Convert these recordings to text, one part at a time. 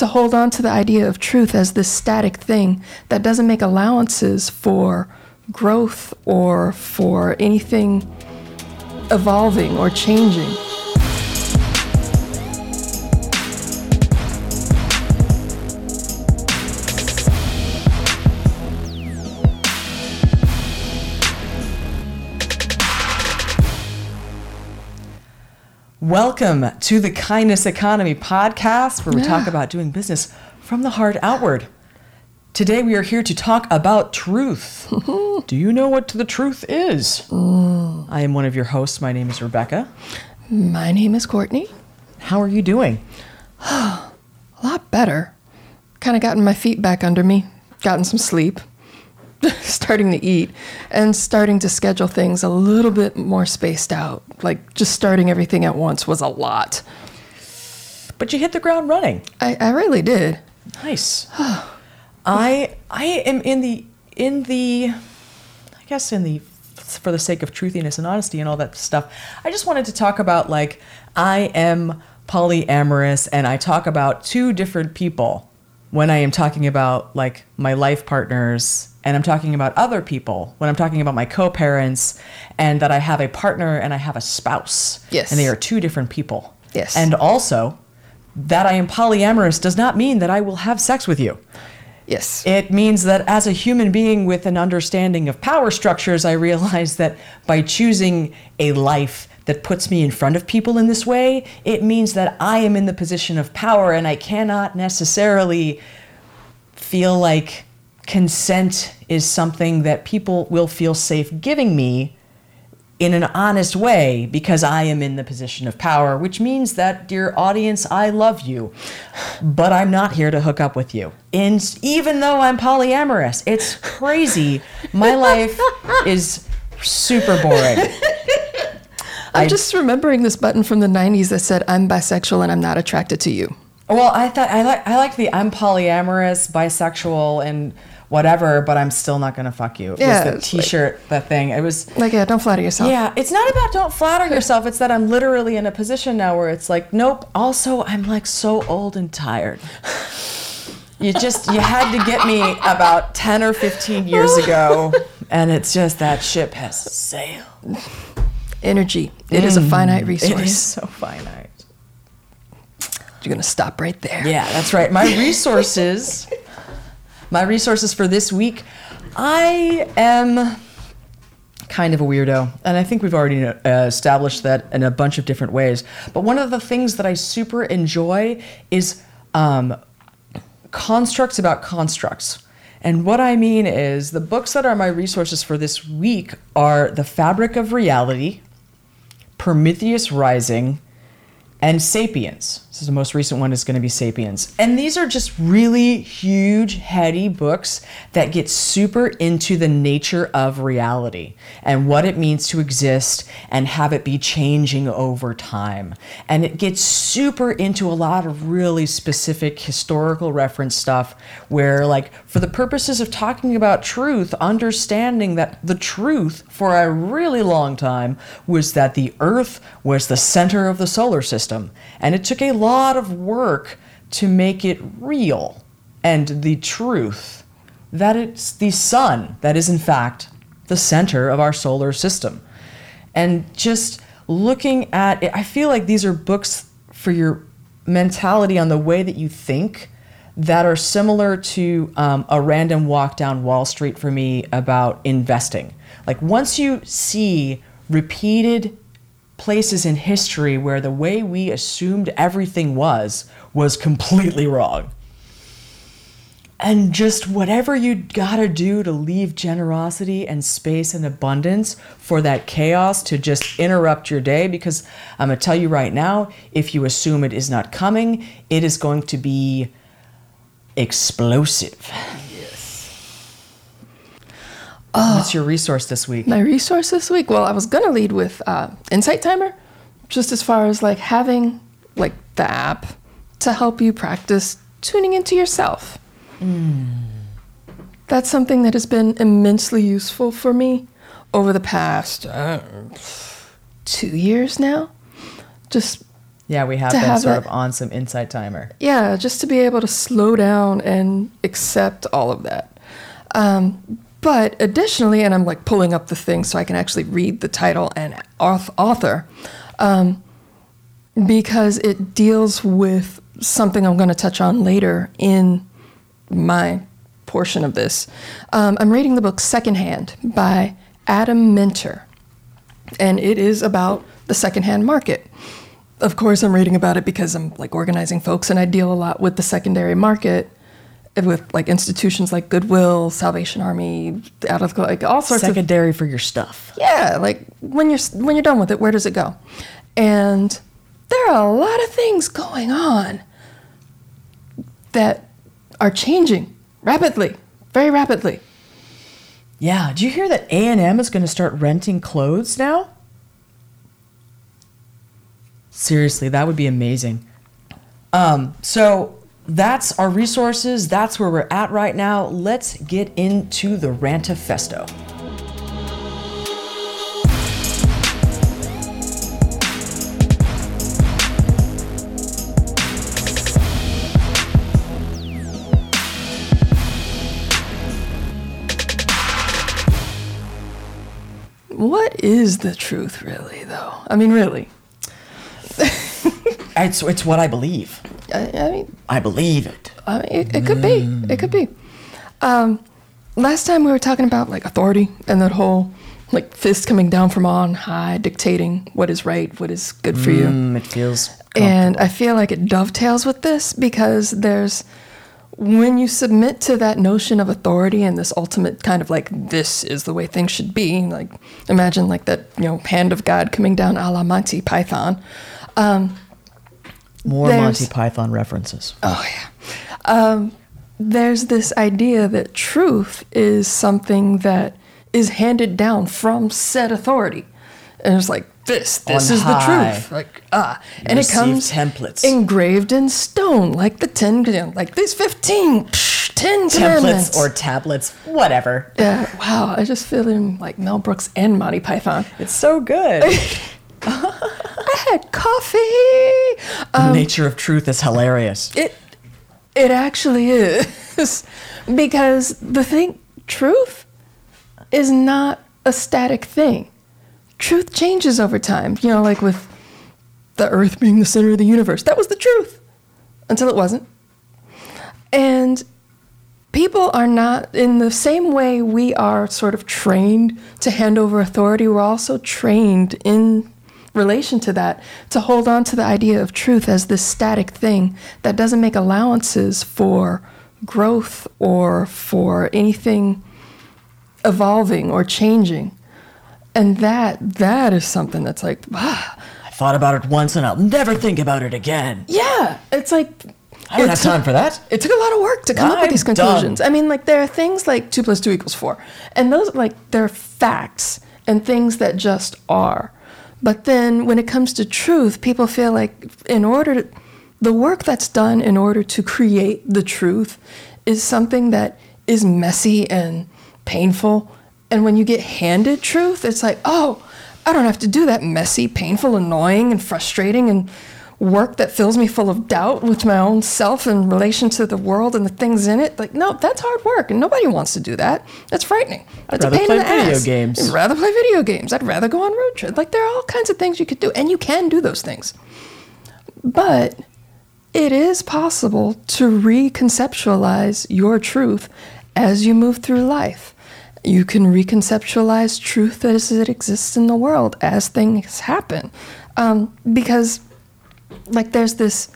to hold on to the idea of truth as this static thing that doesn't make allowances for growth or for anything evolving or changing. Welcome to the Kindness Economy podcast, where we Yeah. talk about doing business from the heart outward. Today, we are here to talk about truth. Do you know what the truth is? I am one of your hosts. My name is Rebecca. My name is Courtney. How are you doing? A lot better. Kind of gotten my feet back under me, gotten some sleep, starting to eat, and starting to schedule things a little bit more spaced out. Like just starting everything at once was a lot. But you hit the ground running. I, I really did. Nice. I I am in the in the I guess in the for the sake of truthiness and honesty and all that stuff. I just wanted to talk about like I am polyamorous and I talk about two different people when I am talking about like my life partners and I'm talking about other people when I'm talking about my co-parents and that I have a partner and I have a spouse. Yes. And they are two different people. Yes. And also that I am polyamorous does not mean that I will have sex with you. Yes. It means that as a human being with an understanding of power structures, I realize that by choosing a life that puts me in front of people in this way, it means that I am in the position of power and I cannot necessarily feel like consent is something that people will feel safe giving me in an honest way because I am in the position of power, which means that, dear audience, I love you, but I'm not here to hook up with you. And even though I'm polyamorous, it's crazy. My life is super boring. I'm I- just remembering this button from the 90s that said, I'm bisexual and I'm not attracted to you. Well, I thought I like I like the I'm polyamorous, bisexual, and whatever, but I'm still not gonna fuck you. It Yeah, was the T-shirt, the thing. It was. Like, yeah, don't flatter yourself. Yeah, it's not about don't flatter yourself. It's that I'm literally in a position now where it's like, nope. Also, I'm like so old and tired. You just you had to get me about 10 or 15 years ago, and it's just that ship has sailed. Energy. It is a finite resource. is so finite. You're going to stop right there. Yeah, that's right. My resources, my resources for this week, I am kind of a weirdo, and I think we've already uh, established that in a bunch of different ways. But one of the things that I super enjoy is um, constructs about constructs. And what I mean is the books that are my resources for this week are The Fabric of Reality, Prometheus Rising, and Sapiens. Is the most recent one is going to be Sapiens. And these are just really huge, heady books that get super into the nature of reality and what it means to exist and have it be changing over time. And it gets super into a lot of really specific historical reference stuff where like for the purposes of talking about truth, understanding that the truth for a really long time was that the earth was the center of the solar system and it took a lot of work to make it real and the truth that it's the sun that is in fact the center of our solar system. And just looking at it i feel like these are books for your mentality on the way that you think that are similar to um, a random walk down wall street for me about investing. Like once you see repeated places in history where the way we assumed everything was was completely wrong. And just whatever you gotta do to leave generosity and space and abundance for that chaos to just interrupt your day because i'm gonna tell you right now if you assume it is not coming it is going to be explosive what's your resource this week My resource this week. Well, I was gonna lead with uh, Insight Timer, just as far as like having like the app to help you practice tuning into yourself. That's something that has been immensely useful for me over the past uh, two years now. Just Yeah, we have been have sort that- of on some insight timer. Yeah, just to be able to slow down and accept all of that. Um, but additionally, and I'm like pulling up the thing so I can actually read the title and author, um, because it deals with something I'm going to touch on later in my portion of this. Um, I'm reading the book Secondhand by Adam Minter, and it is about the secondhand market. Of course, I'm reading about it because I'm like organizing folks, and I deal a lot with the secondary market, with like institutions like Goodwill, Salvation Army, out of like all sorts of Secondary for your stuff. yeah, like when you're when you're done with it, where does it go? And there are a lot of things going on that are changing rapidly, very rapidly. Yeah. do you hear that H and M is going to start renting clothes now? Seriously, that would be amazing. Um, so that's our resources. That's where we're at right now. Let's get into the Rantifesto. What is the truth, really, though? I mean, really. It's, it's what I believe. I, I mean, I believe it. I mean, it, it could be. It could be. Um, last time we were talking about like authority and that whole like fist coming down from on high, dictating what is right, what is good for you. Mm, it feels. And I feel like it dovetails with this because there's when you submit to that notion of authority and this ultimate kind of like this is the way things should be, like imagine like that, you know, hand of God coming down a la Monty Python. Um, More Monty Python references. Oh yeah. Um, there's this idea that truth is something that is handed down from said authority, and it's like this. This On is high. the truth. Like ah, and it comes templates. engraved in stone, like the ten, like these fifteen, psh, ten commandments. Templates or tablets, whatever. yeah. Wow, I just feel in like Mel Brooks and Monty Python. It's so good. I had coffee. the um, nature of truth is hilarious. It it actually is because the thing truth is not a static thing. Truth changes over time. You know, like with the earth being the center of the universe. That was the truth until it wasn't. And people are not in the same way we are sort of trained to hand over authority, we're also trained in relation to that to hold on to the idea of truth as this static thing that doesn't make allowances for growth or for anything evolving or changing. And that that is something that's like, ah, I thought about it once and I'll never think about it again. yeah, it's like I don't it have took- time for that. It took a lot of work to come up with I'm these done. conclusions. I mean, like there are things like two plus two equals four, and those like they're facts and things that just are. But then when it comes to truth, people feel like in order to, the work that's done in order to create the truth is something that is messy and painful. And when you get handed truth, it's like, oh, I don't have to do that messy, painful, annoying, and frustrating and work that fills me full of doubt with my own self in relation to the world and the things in it. Like, no, that's hard work, and nobody wants to do that. That's frightening. That's rather a pain play in the video ass. games. I'd rather play video games. I'd rather go on road trip. Like, there are all kinds of things you could do, and you can do those things. But it is possible to reconceptualize your truth as you move through life. You can reconceptualize truth as it exists in the world as things happen. Um, because, like, there's this.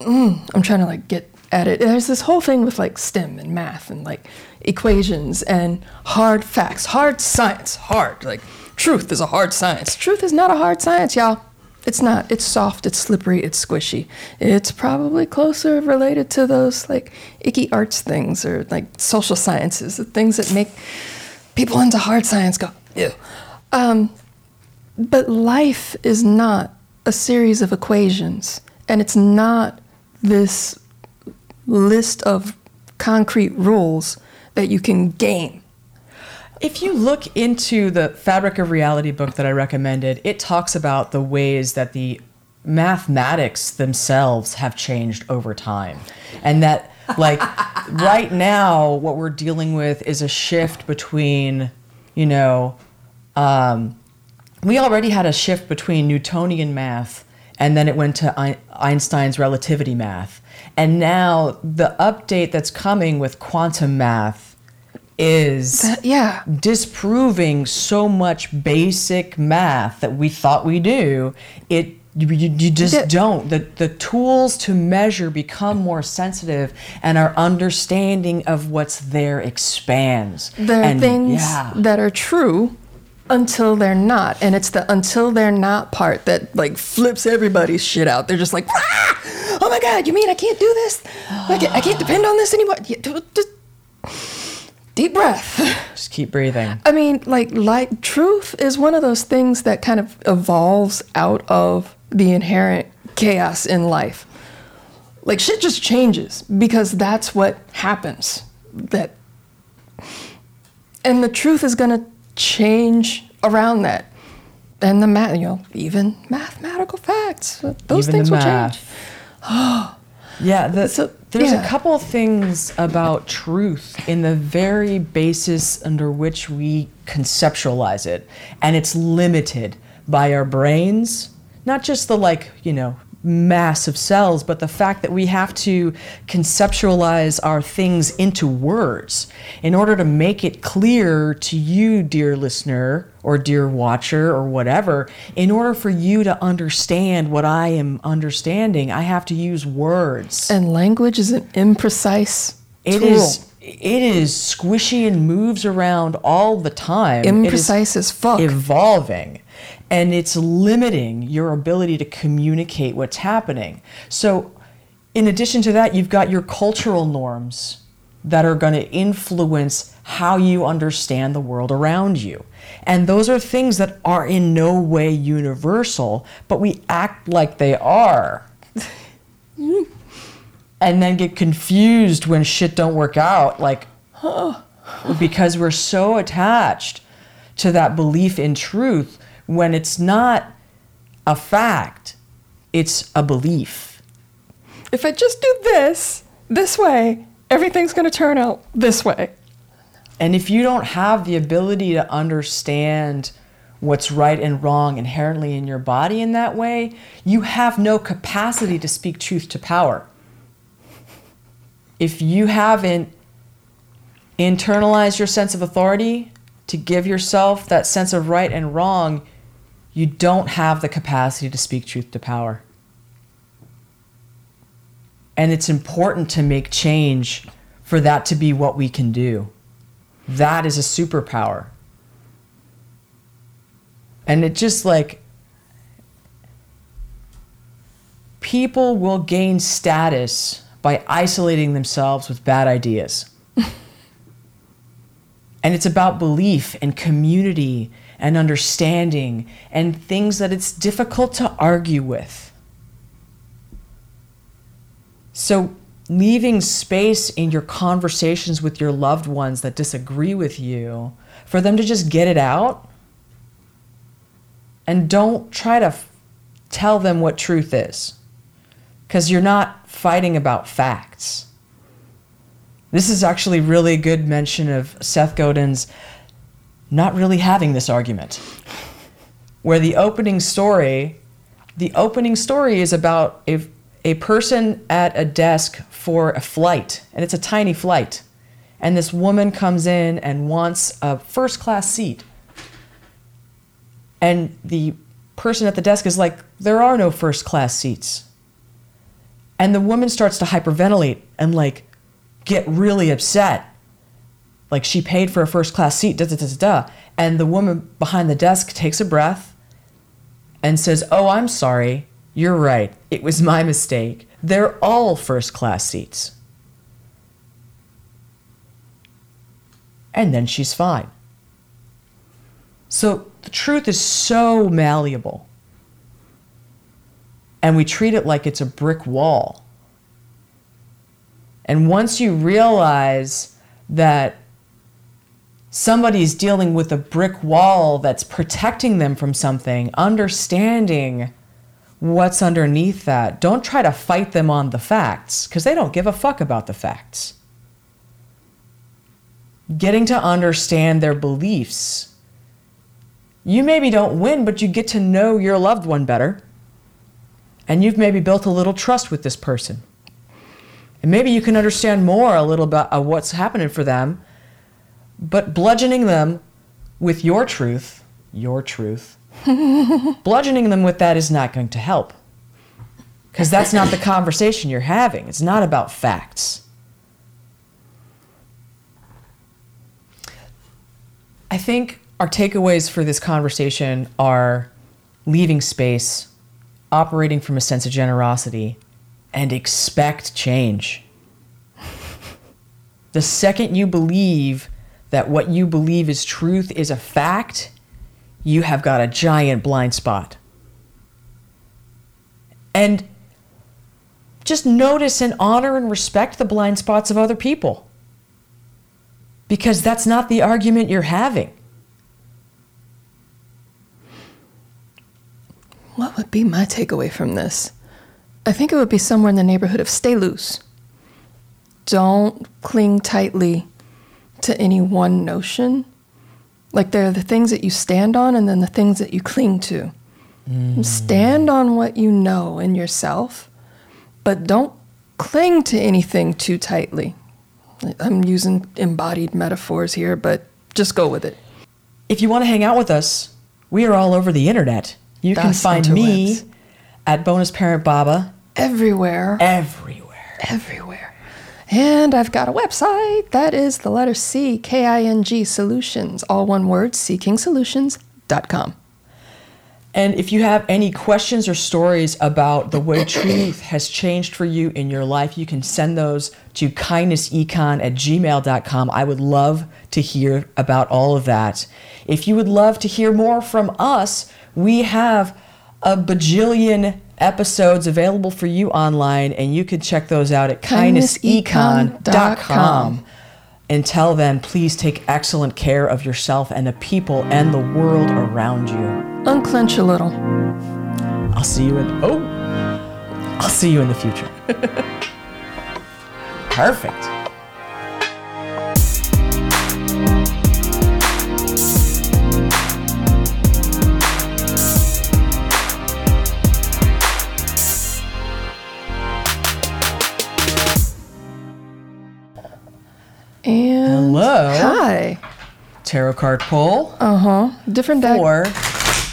Mm, I'm trying to, like, get at it. There's this whole thing with, like, STEM and math and, like, equations and hard facts, hard science, hard. Like, truth is a hard science. Truth is not a hard science, y'all. It's not. It's soft, it's slippery, it's squishy. It's probably closer related to those like icky arts things or like social sciences, the things that make people into hard science go, ew. Um, but life is not a series of equations, and it's not this list of concrete rules that you can game. if you look into the Fabric of Reality book that I recommended, it talks about the ways that the mathematics themselves have changed over time. And that, like, right now, what we're dealing with is a shift between, you know, um, we already had a shift between Newtonian math and then it went to Einstein's relativity math. And now the update that's coming with quantum math is That- yeah. disproving so much basic math that we thought we knew. It you, you, just don't. The the tools to measure become more sensitive, and our understanding of what's there expands. There are And, things yeah. that are true until they're not. And it's the until they're not part that like flips everybody's shit out. They're just like, "Ah! oh my God, you mean I can't do this? I can't, I can't depend on this anymore. Yeah, d- d- Deep breath. Just keep breathing. I mean, like, like truth is one of those things that kind of evolves out of the inherent chaos in life. Like shit just changes because that's what happens. That and the truth is gonna change around that. And the math, you know, even mathematical facts, uh, those Even things will math. change. Yeah, the, So, there's yeah. a couple things about truth in the very basis under which we conceptualize it, and it's limited by our brains, not just the like, you know, mass of cells, but the fact that we have to conceptualize our things into words in order to make it clear to you, dear listener or dear watcher or whatever. In order for you to understand what I am understanding, I have to use words. And language is an imprecise It tool. is it is squishy and moves around all the time. Imprecise as fuck. evolving and it's limiting your ability to communicate what's happening. So, in addition to that, you've got your cultural norms that are going to influence how you understand the world around you. And those are things that are in no way universal, but we act like they are. and then get confused when shit don't work out like because we're so attached to that belief in truth when it's not a fact, it's a belief. if I just do this, this way, everything's going to turn out this way. And if you don't have the ability to understand what's right and wrong inherently in your body in that way, you have no capacity to speak truth to power. If you haven't internalized your sense of authority to give yourself that sense of right and wrong, you don't have the capacity to speak truth to power. And it's important to make change for that to be what we can do. That is a superpower. And it just like people will gain status by isolating themselves with bad ideas. and it's about belief and community and understanding and things that it's difficult to argue with. So, leaving space in your conversations with your loved ones that disagree with you for them to just get it out. And don't try to f- tell them what truth is because you're not fighting about facts. This is actually really good mention of Seth Godin's not really having this argument. Where the opening story, the opening story is about a, a person at a desk for a flight, and it's a tiny flight. And this woman comes in and wants a first class seat. And the person at the desk is like, There are no first class seats. And the woman starts to hyperventilate and like get really upset. Like she paid for a first class seat, da da da da da. And the woman behind the desk takes a breath and says, Oh, I'm sorry. You're right. It was my mistake. They're all first class seats. And then she's fine. So the truth is so malleable. And we treat it like it's a brick wall. And once you realize that somebody's dealing with a brick wall that's protecting them from something, understanding what's underneath that. Don't try to fight them on the facts because they don't give a fuck about the facts. Getting to understand their beliefs. You maybe don't win, but you get to know your loved one better. And you've maybe built a little trust with this person. And maybe you can understand more a little bit of what's happening for them. But bludgeoning them with your truth, your truth, bludgeoning them with that is not going to help. Because that's not the conversation you're having. It's not about facts. I think our takeaways for this conversation are leaving space, operating from a sense of generosity, and expect change. the second you believe that what you believe is truth is a fact, you have got a giant blind spot. And just notice and honor and respect the blind spots of other people. Because that's not the argument you're having. What would be my takeaway from this? I think it would be somewhere in the neighborhood of stay loose. Don't cling tightly to any one notion. Like there are the things that you stand on and then the things that you cling to. Mm. Stand on what you know in yourself, but don't cling to anything too tightly. I'm using embodied metaphors here, but just go with it. If you want to hang out with us, we are all over the internet. You can Das find me at Bonus Parent Baba Everywhere. everywhere. everywhere. And I've got a website that is the letter C, K I N G Solutions, all one word, ckingsolutions.com. And if you have any questions or stories about the way truth has changed for you in your life, you can send those to kindnessecon at gmail.com. I would love to hear about all of that. If you would love to hear more from us, we have a bajillion episodes available for you online, and you can check those out at kindnessecon.com. kindnessecon.com. Until then, please take excellent care of yourself and the people and the world around you. Unclench a little. I'll see you in oh I'll see you in the future. Perfect. Tarot card pull Uh huh. Different deck. Or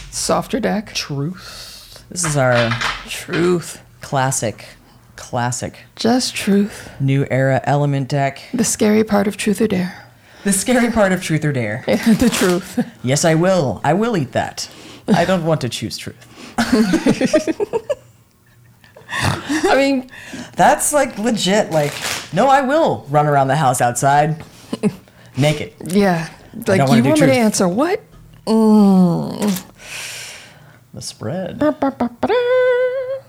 Softer deck. truth. This is our Truth. classic, classic Just truth. new era element deck. The scary part of truth or dare. The scary part of truth or dare. the truth. Yes, I will. I will eat that. I don't want to choose truth. I mean, That's like legit. Like, no, I will run around the house outside naked. yeah. Like, don't wanna you want me to answer what? Mm. The spread.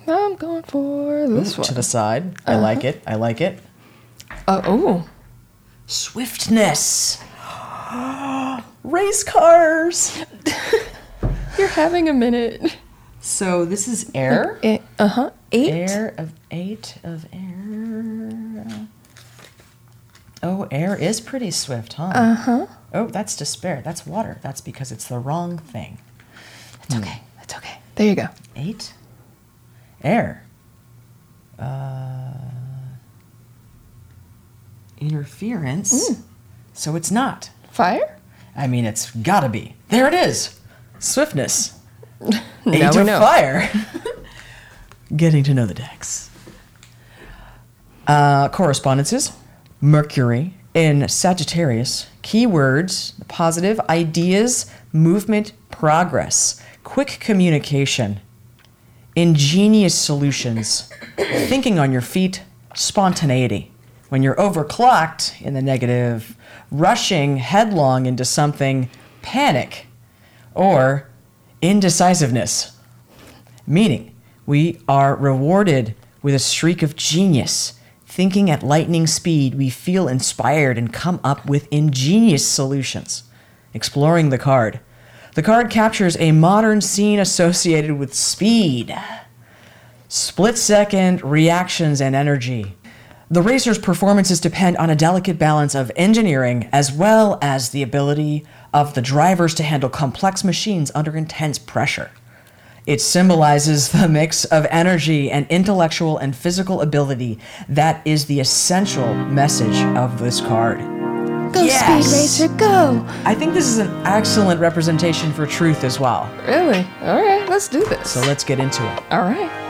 I'm going for this to one. To the side. I like it. I like it. Uh, oh. Swiftness. Race cars. You're having a minute. So this is air. Uh huh. Eight. Air of eight of air. Oh, air is pretty swift, huh? Uh huh. Oh, that's despair. That's water. That's because it's the wrong thing. It's okay. It's okay. There you go. Eight. Air. Uh, interference. So it's not. Fire. I mean, it's gotta be. There it is. Swiftness. Now Eight we of know. fire. Getting to know the decks. Uh, correspondences. Mercury in Sagittarius. Keywords: positive ideas, movement, progress, quick communication, ingenious solutions, thinking on your feet, spontaneity. When you're overclocked in the negative, rushing headlong into something, panic, or indecisiveness. Meaning, we are rewarded with a streak of genius, Thinking at lightning speed, we feel inspired and come up with ingenious solutions. Exploring the card. The card captures a modern scene associated with speed, split second reactions, and energy. The racer's performances depend on a delicate balance of engineering as well as the ability of the drivers to handle complex machines under intense pressure. It symbolizes the mix of energy and intellectual and physical ability that is the essential message of this card. Go, Yes! Speed Racer, go! I think this is an excellent representation for truth as well. Really? All right, let's do this. So let's get into it. All right.